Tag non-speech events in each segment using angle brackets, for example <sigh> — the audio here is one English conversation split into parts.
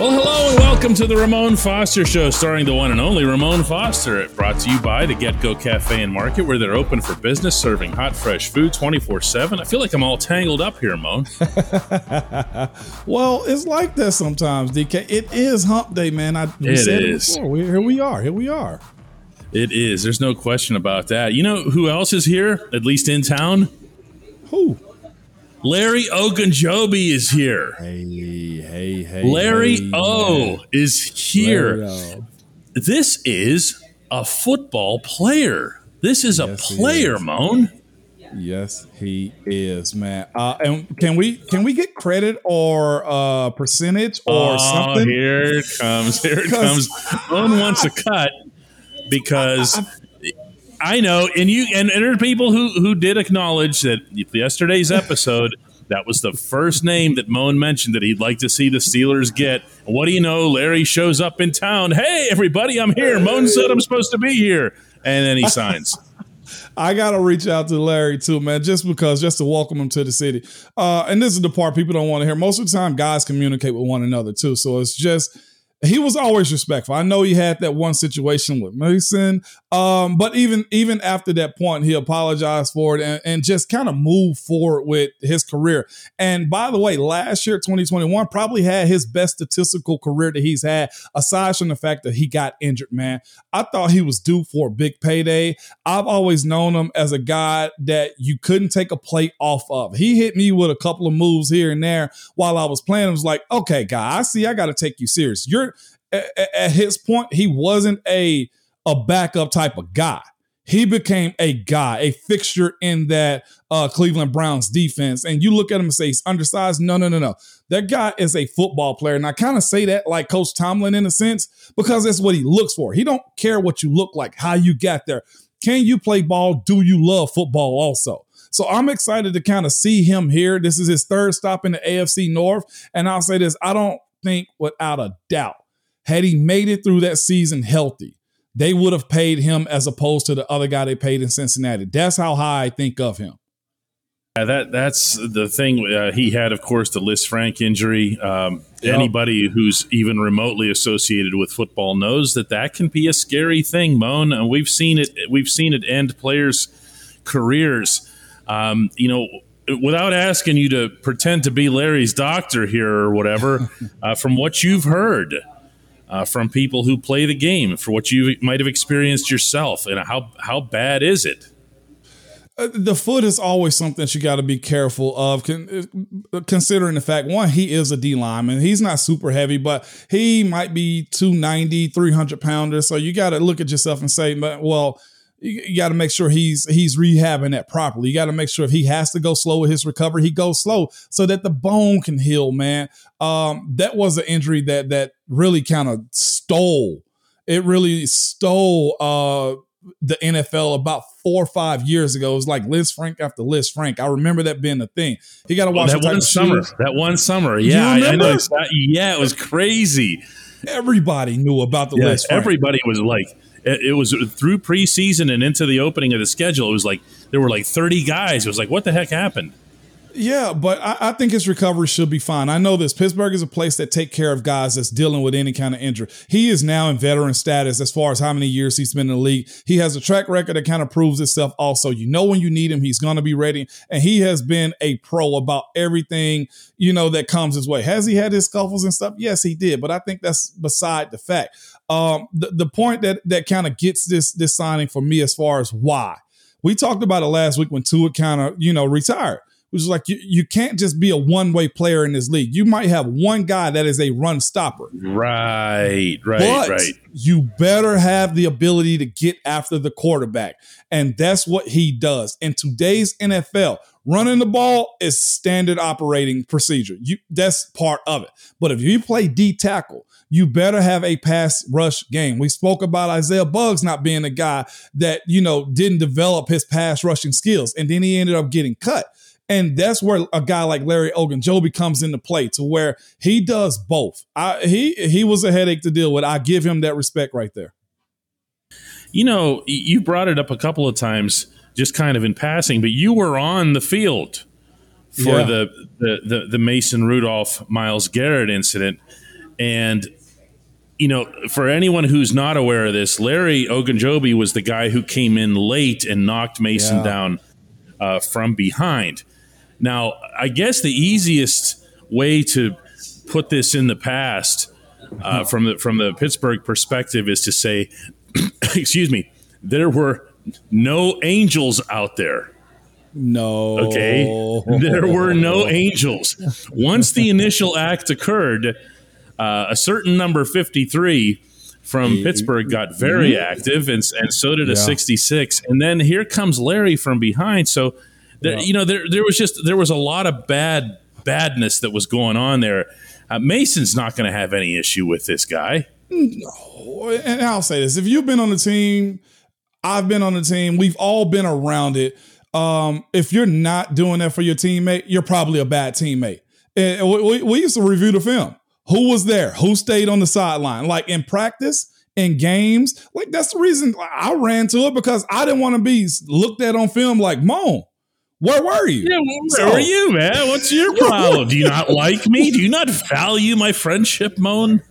Well, hello and welcome to the Ramon Foster Show, starring the one and only Ramon Foster. It brought to you by the GetGo Cafe and Market, where they're open for business, serving hot, fresh food 24 7. I feel like I'm all tangled up here, Moan. <laughs> well, it's like that sometimes, DK. It is hump day, man. I we It said is. it before. We, here we are. Here we are. It is. There's no question about that. You know who else is here, at least in town? Who? Larry Ogunjobi is here. Hey, hey, hey. Larry hey, O man. is here. This is a football player. This is a Yes, he player, is. Moan. Yes, he is, man. Uh, and can we can we get credit or uh percentage or oh, something? here it comes. Here it <laughs> comes. Moan wants a cut because I know, and you and, and there are people who who did acknowledge that yesterday's <laughs> episode. That was the first name that Moan mentioned that he'd like to see the Steelers get. And what do you know? Larry shows up in town. Hey, everybody, I'm here. Moan said I'm supposed to be here. And then he signs. <laughs> I gotta reach out to Larry too, man, just because, just to welcome him to the city. Uh, and this is the part people don't want to hear. Most of the time, guys communicate with one another too, so it's just he was always respectful. I know he had that one situation with Mason, um, but even even after that point, he apologized for it and, and just kind of moved forward with his career. And by the way, last year, 2021, probably had his best statistical career that he's had, aside from the fact that he got injured, man. I thought he was due for a big payday. I've always known him as a guy that you couldn't take a play off of. He hit me with a couple of moves here and there while I was playing. I was like, okay, guy, I see I got to take you serious. You're at, at his point, he wasn't a a backup type of guy. He became a guy, a fixture in that uh, Cleveland Browns defense. And you look at him and say he's undersized. No, no, no, no. That guy is a football player. And I kind of say that like Coach Tomlin in a sense, because that's what he looks for. He don't care what you look like, how you got there. Can you play ball? Do you love football also? So I'm excited to kind of see him here. This is his third stop in the AFC North. And I'll say this I don't think without a doubt, had he made it through that season healthy, they would have paid him as opposed to the other guy they paid in Cincinnati. That's how high I think of him. Yeah, that that's the thing. Uh, he had, of course, the Lisfranc injury. Um, Yep. Anybody who's even remotely associated with football knows that that can be a scary thing, Moan. And we've seen it. We've seen it end players' careers. Um, you know, without asking you to pretend to be Larry's doctor here or whatever, <laughs> uh, from what you've heard. Uh, from people who play the game, for what you might have experienced yourself, and how how bad is it? Uh, the foot is always something that you got to be careful of, uh, considering the fact one, he is a D lineman. He's not super heavy, but he might be 290, 300 pounder. So you got to look at yourself and say, "But, well, you, got to make sure he's he's rehabbing that properly. You got to make sure if he has to go slow with his recovery, he goes slow so that the bone can heal. Man, um, that was an injury that that really kind of stole. It really stole uh, the NFL about four or five years ago. It was like Lisfranc after Lisfranc. I remember that being a thing. He got to Oh, watch that one summer. shoes. That one summer. Yeah, I, I know. Yeah, it was crazy. Everybody knew about the Yeah, Lisfranc. everybody was like, it, it was through preseason and into the opening of the schedule. It was like there were like thirty guys. It was like, what the heck happened? Yeah, but I, I think his recovery should be fine. I know this. Pittsburgh is a place that take care of guys that's dealing with any kind of injury. He is now in veteran status as far as how many years he's been in the league. He has a track record that kind of proves itself also. You know when you need him, he's to be ready. And he has been a pro about everything, you know, that comes his way. Has he had his scuffles and stuff? Yes, he did. But I think that's beside the fact. Um, the, the point that that kind of gets this this signing for me as far as why. We talked about it last week when Tuitt kind of, you know, retired which is like you, you can't just be a one way player in this league. You might have one guy that is a run stopper. Right, right, But right. you better have the ability to get after the quarterback. And that's what he does. In today's NFL, running the ball is standard operating procedure. You that's part of it. But if you play D tackle, you better have a pass rush game. We spoke about Isaiah Buggs not being a guy that, you know, didn't develop his pass rushing skills. And then he ended up getting cut. And that's where a guy like Larry Ogunjobi comes into play to where he does both. I, he he was a headache to deal with. I give him that respect right there. You know, you brought it up a couple of times, just kind of in passing, but you were on the field for Yeah. the, the the the Mason Rudolph Myles Garrett incident, and you know, for anyone who's not aware of this, Larry Ogunjobi was the guy who came in late and knocked Mason Yeah. down uh, from behind. Now, I guess the easiest way to put this in the past uh, from the from the Pittsburgh perspective is to say, <coughs> excuse me, there were no angels out there. No. Okay, there were no angels. Once the initial act occurred, uh, a certain number fifty three from Pittsburgh got very active, and and so did a Yeah. sixty six. And then here comes Larry from behind. So, there, Yeah. you know, there there was just there was a lot of bad badness that was going on there. Uh, Mason's not going to have any issue with this guy. and I'll say this: if you've been on the team, I've been on the team. We've all been around it. Um, if you're not doing that for your teammate, you're probably a bad teammate. And we, we- we used to review the film. Who was there? Who stayed on the sideline? Like in practice, in games, like that's the reason I ran to it because I didn't want to be looked at on film like Moan. Where were you? Yeah, where So- are you, man? What's your <laughs> problem? Do you not like me? Do you not value my friendship, Moan?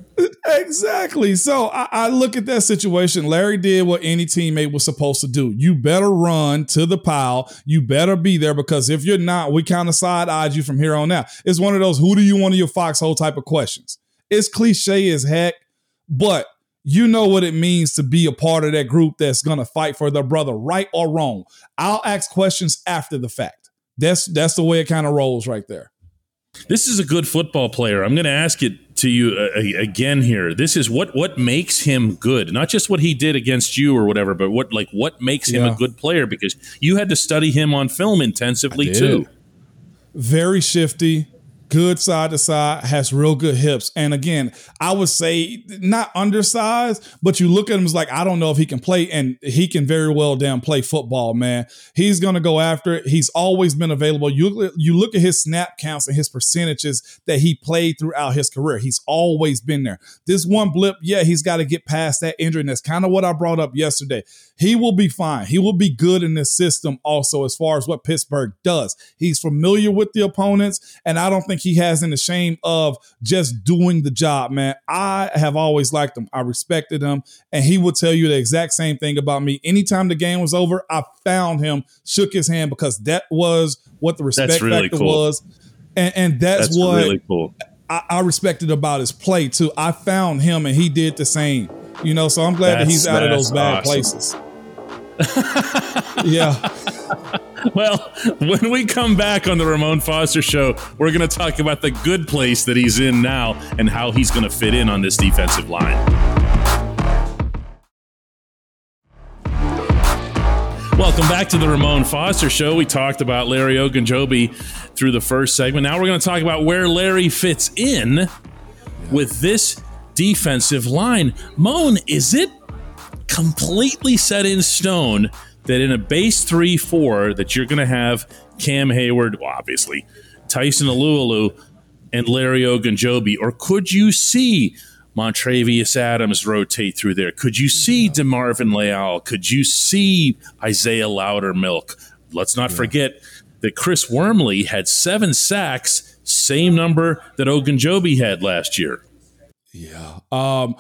Exactly. So I, I look at that situation. Larry did what any teammate was supposed to do. You better run to the pile. You better be there because if you're not, we kind of side eyed you from here on out. It's one of those who do you want in your foxhole type of questions. It's cliche as heck, but you know what it means to be a part of that group that's going to fight for their brother, right or wrong. I'll ask questions after the fact. That's that's the way it kind of rolls right there. This is a good football player. I'm going to ask it to you uh, again here. This is what what makes him good, not just what he did against you or whatever, but what like what makes him Yeah. a good player because you had to study him on film intensively too. very shifty, good side to side, has real good hips. And again, I would say not undersized, but you look at him as like, I don't know if he can play, and he can very well damn play football, man. He's gonna go after it. He's always been available. You you look at his snap counts and his percentages that he played throughout his career. He's always been there. This one blip, yeah, he's got to get past that injury. And that's kind of what I brought up yesterday. He will be fine. He will be good in this system also, as far as what Pittsburgh does. He's familiar with the opponents, and I don't think he has any shame of just doing the job, man. I have always liked him. I respected him, and he will tell you the exact same thing about me. Anytime the game was over, I found him, shook his hand because that was what the respect really factor cool. was. And, and that's, That's what really cool. I, I respected about his play too. I found him and he did the same. You know, so I'm glad that he's out of those bad awesome. places. <laughs> yeah. Well, when we come back on the Ramon Foster show, we're going to talk about the good place that he's in now and how he's going to fit in on this defensive line. Welcome back to the Ramon Foster Show. We talked about Larry Ogunjobi through the first segment. Now we're going to talk about where Larry fits in with this defensive line. Moan, is it completely set in stone that in a base 3 4 that you're going to have Cam Heyward, well, obviously, Tyson Alualu, and Larry Ogunjobi? Or could you see Montravius Adams rotate through there? Could you see DeMarvin Leal? Could you see Isaiah Loudermilk? Let's not forget that Chris Wormley had seven sacks, same number that Ogunjobi had last year. Yeah. Um,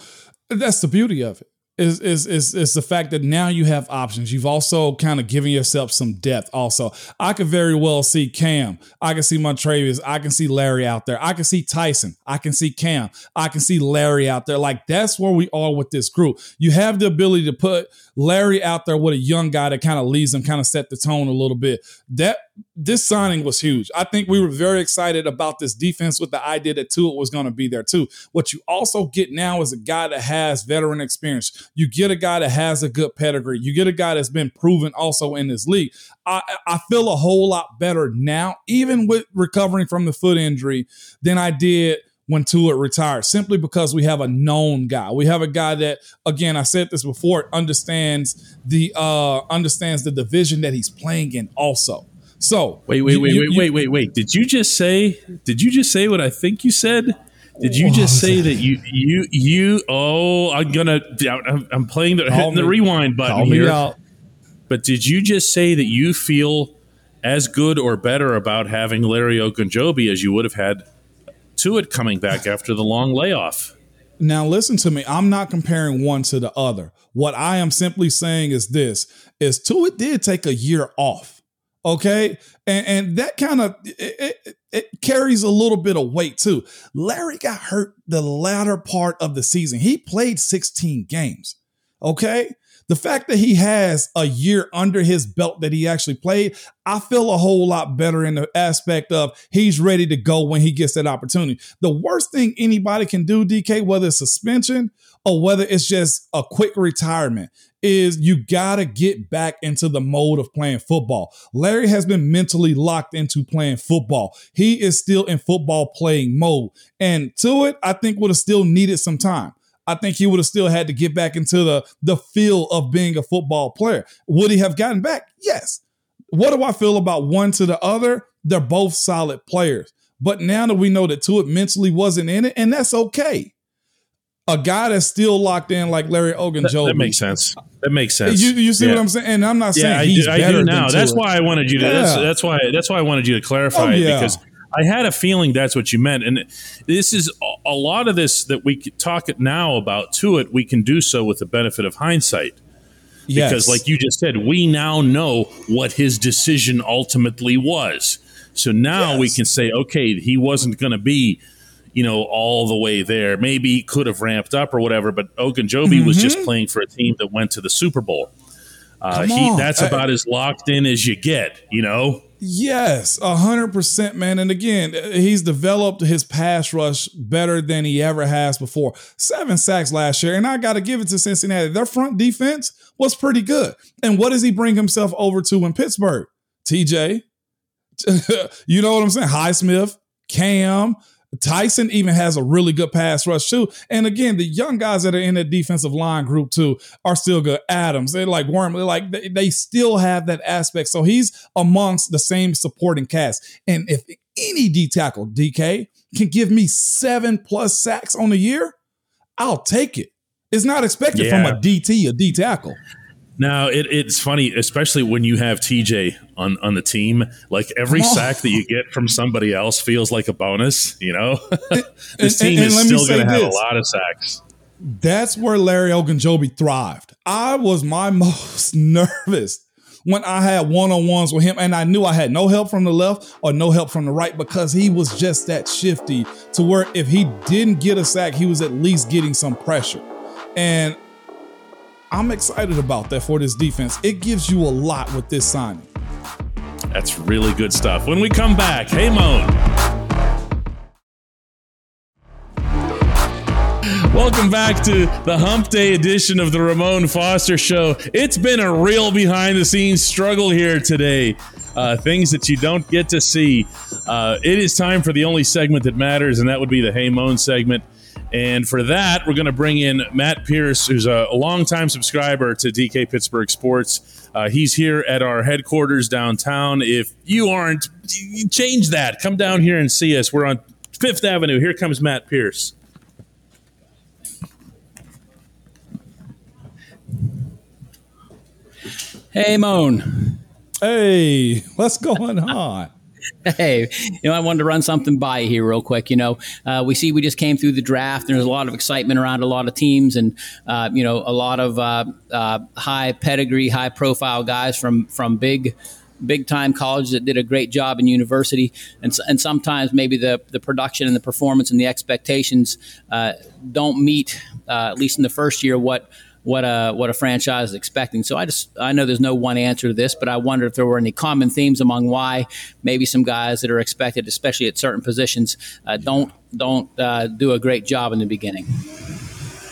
that's the beauty of it. Is, is is is the fact that now you have options. You've also kind of given yourself some depth. Also, I could very well see Cam. I can see Montravius. I can see Larry out there. I can see Tyson. I can see Cam. I can see Larry out there. Like that's where we are with this group. You have the ability to put Larry out there with a young guy that kind of leads them, kind of set the tone a little bit. That this signing was huge. I think we were very excited about this defense with the idea that Tuitt was going to be there too. What you also get now is a guy that has veteran experience. You get a guy that has a good pedigree. You get a guy that's been proven also in this league. I, I feel a whole lot better now, even with recovering from the foot injury, than I did when Tuitt retired, simply because we have a known guy. We have a guy that, again, I said this before, understands the uh understands the division that he's playing in also. So wait, wait, wait, you, wait, you, wait, wait, wait. Did you just say? Did you just say what I think you said? Did you just say that? you you you? Oh, I'm gonna. I'm playing the hitting <laughs> the rewind button here. But did you just say that you feel as good or better about having Larry Ogunjobi as you would have had Tuitt coming back after the long layoff. Now, listen to me. I'm not comparing one to the other. What I am simply saying is this: is Tuitt did take a year off, okay, and and that kind of it, it, it carries a little bit of weight too. Larry got hurt the latter part of the season. He played 16 games, okay the fact that he has a year under his belt that he actually played, I feel a whole lot better in the aspect of he's ready to go when he gets that opportunity. The worst thing anybody can do, DK, whether it's suspension or whether it's just a quick retirement, is you got to get back into the mode of playing football. Larry has been mentally locked into playing football. He is still in football playing mode. And Tuitt, I think would have still needed some time. I think he would have still had to get back into the the feel of being a football player. Would he have gotten back? Yes. What do I feel about one to the other? They're both solid players. But now that we know that Tuitt mentally wasn't in it, and that's okay. A guy that's still locked in like Larry Ogunjobi. That, that makes sense. That makes sense. You, you see yeah. what I'm saying? And I'm not saying yeah, he's I do, better I do now. That's why I wanted you to. Yeah. That's, that's, why. That's why I wanted you to clarify oh, yeah. because I had a feeling that's what you meant. And this is a lot of this that we talk now about Tuitt. we can do so with the benefit of hindsight. Yes. Because, like you just said, we now know what his decision ultimately was. So now yes. we can say, okay, he wasn't going to be, you know, all the way there. Maybe he could have ramped up or whatever, but Ogunjobi mm-hmm. was just mm-hmm. playing for a team that went to the Super Bowl. Uh, he, that's about as locked in as you get, you know? Yes, a hundred percent, man. And again, he's developed his pass rush better than he ever has before. Seven sacks last year, and I got to give it to Cincinnati. Their front defense was pretty good. And what does he bring himself over to in Pittsburgh? TJ, <laughs> you know what I'm saying? Highsmith, Cam, Tyson even has a really good pass rush too. And again, the young guys that are in the defensive line group too are still good. Adams, they like Worm, they like they, they still have that aspect. So he's amongst the same supporting cast. And if any D tackle, DK, can give me seven plus sacks on the year, I'll take it. It's not expected yeah. from a DT, a D tackle. Now it, it's funny, especially when you have TJ on on the team. Like every <laughs> sack that you get from somebody else feels like a bonus. You know, <laughs> this team and, and is still going to have a lot of sacks. That's where Larry Ogunjobi thrived. I was my <laughs> most nervous when I had one on ones with him, and I knew I had no help from the left or no help from the right because he was just that shifty to where if he didn't get a sack, he was at least getting some pressure. And I'm excited about that for this defense. It gives you a lot with this signing. That's really good stuff. When we come back, hey Moan. Welcome back to the Hump Day edition of the Ramon Foster Show. It's been a real behind the scenes struggle here today. Uh, things that you don't get to see. Uh, it is time for the only segment that matters, and that would be the Hey Moan segment. And for that, we're going to bring in Matt Pierce, who's a, a longtime subscriber to DK Pittsburgh Sports. Uh, he's here at our headquarters downtown. If you aren't, change that. Come down here and see us. We're on Fifth Avenue. Here comes Matt Pierce. Hey, Moan. Hey, what's going <laughs> on? Hey, you know, I wanted to run something by you here real quick. You know, uh, we see we just came through the draft. And there's a lot of excitement around a lot of teams, and uh, you know, a lot of uh, uh high pedigree, high profile guys from from big big time colleges that did a great job in university, and and sometimes maybe the the production and the performance and the expectations uh, don't meet uh, at least in the first year what what a what a franchise is expecting. So I just I know there's no one answer to this, but I wonder if there were any common themes among why maybe some guys that are expected, especially at certain positions, uh, don't don't uh, do a great job in the beginning.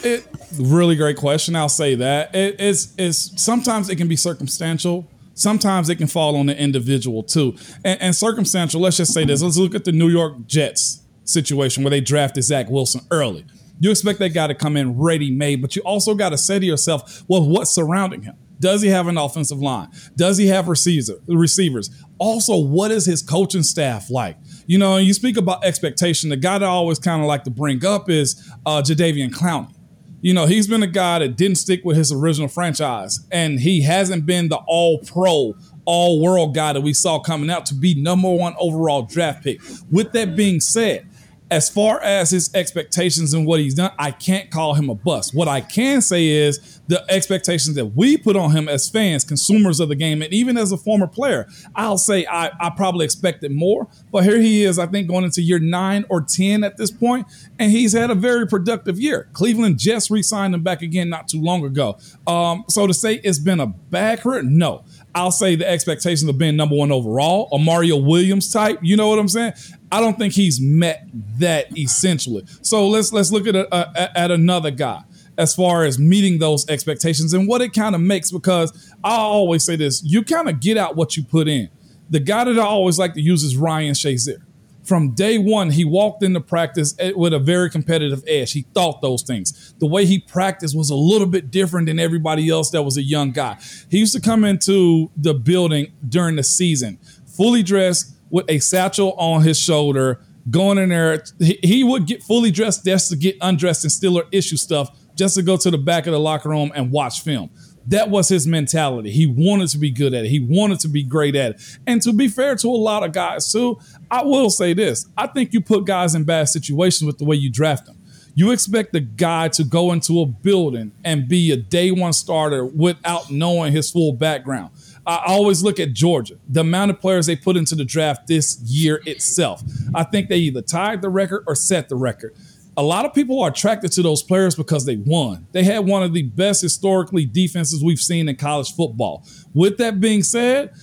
It really great question. I'll say that it, it's it's sometimes it can be circumstantial. Sometimes it can fall on the individual too. And, and circumstantial. Let's just say this. Let's look at the New York Jets situation where they drafted Zach Wilson early. You expect that guy to come in ready made, but you also got to say to yourself, well, what's surrounding him? Does he have an offensive line? Does he have receiver, receivers? Also, what is his coaching staff like? You know, you speak about expectation. The guy that I always kind of like to bring up is uh, Jadeveon Clowney. You know, he's been a guy that didn't stick with his original franchise, and he hasn't been the all pro, all world guy that we saw coming out to be number one overall draft pick. With that being said, as far as his expectations and what he's done, I can't call him a bust. What I can say is the expectations that we put on him as fans, consumers of the game, and even as a former player, I'll say I, I probably expected more. But here he is, I think, going into year nine or 10 at this point, and he's had a very productive year. Cleveland just re signed him back again not too long ago. Um, so to say it's been a bad career, no. I'll say the expectations of being number one overall, a Mario Williams type. You know what I'm saying? I don't think he's met that essentially. So let's let's look at a, at another guy as far as meeting those expectations and what it kind of makes. Because I always say this: you kind of get out what you put in. The guy that I always like to use is Ryan Shazier from day one, he walked into practice with a very competitive edge. He thought those things. The way he practiced was a little bit different than everybody else that was a young guy. He used to come into the building during the season, fully dressed with a satchel on his shoulder, going in there. He, would get fully dressed just to get undressed and still or issue stuff just to go to the back of the locker room and watch film that was his mentality. He wanted to be good at it. He wanted to be great at it. And to be fair to a lot of guys too, I will say this. I think you put guys in bad situations with the way you draft them. You expect the guy to go into a building and be a day one starter without knowing his full background. I always look at Georgia, the amount of players they put into the draft this year itself. I think they either tied the record or set the record a lot of people are attracted to those players because they won. They had one of the best historically defenses we've seen in college football. With that being said,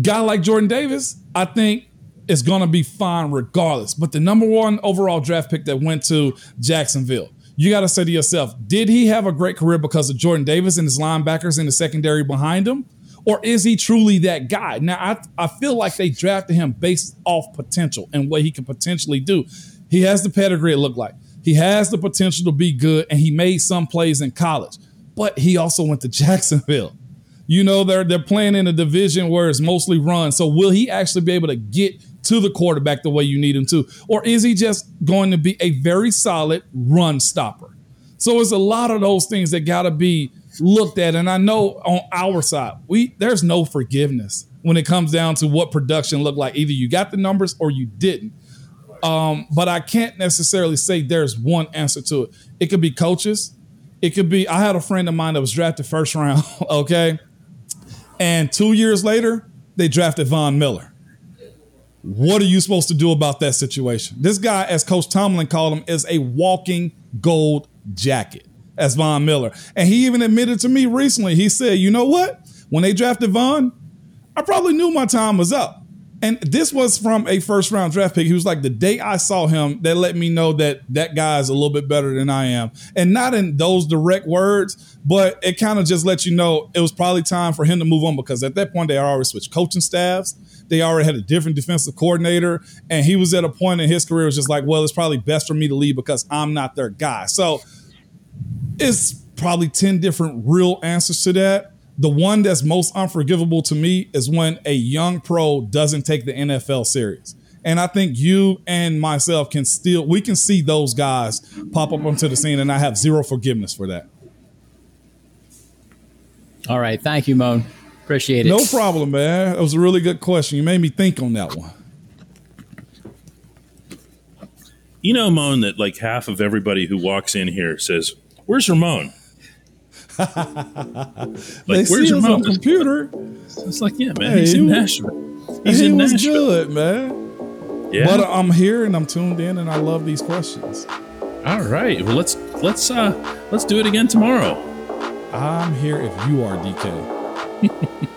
guy like Jordan Davis, I think is going to be fine regardless. But the number one overall draft pick that went to Jacksonville, you got to say to yourself, did he have a great career because of Jordan Davis and his linebackers in the secondary behind him? Or is he truly that guy? Now, I, I feel like they drafted him based off potential and what he can potentially do. He has the pedigree, it looked like. He has the potential to be good, and he made some plays in college, but he also went to <laughs> Jacksonville. You know, they're they're playing in a division where it's mostly run. So will he actually be able to get to the quarterback the way you need him to? Or is he just going to be a very solid run stopper? So it's a lot of those things that gotta be looked at. And I know on our side, we there's no forgiveness when it comes down to what production looked like. Either you got the numbers or you didn't. Um, but I can't necessarily say there's one answer to it. It could be coaches. It could be. I had a friend of mine that was drafted first round. <laughs> Okay, and two years later they drafted Von Miller. What are you supposed to do about that situation? This guy, as Coach Tomlin called him, is a walking gold jacket, as Von Miller. And he even admitted to me recently, he said, you know what? When they drafted Von, I probably knew my time was up. And this was from a first round draft pick. He was like, the day I saw him, that let me know that that guy is a little bit better than I am. And not in those direct words, but it kind of just let you know it was probably time for him to move on because at that point, they already switched coaching staffs. They already had a different defensive coordinator. And he was at a point in his career, was just like, well, it's probably best for me to leave because I'm not their guy. So it's probably 10 different real answers to that. The one that's most unforgivable to me is when a young pro doesn't take the NFL serious. And I think you and myself can still, we can see those guys pop up onto the scene, and I have zero forgiveness for that. All right. Thank you, Moan. Appreciate it. No problem, man. It was a really good question. You made me think on that one. You know, Moan, that like half of everybody who walks in here says, Where's Ramon? <laughs> like, they where's your on computer? It's like, yeah, man, hey, he's in Nashville. He's he in was Nashville. good, man. Yeah, but I'm here and I'm tuned in, and I love these questions. All right, well let's let's uh let's do it again tomorrow. I'm here if you are DK. <laughs>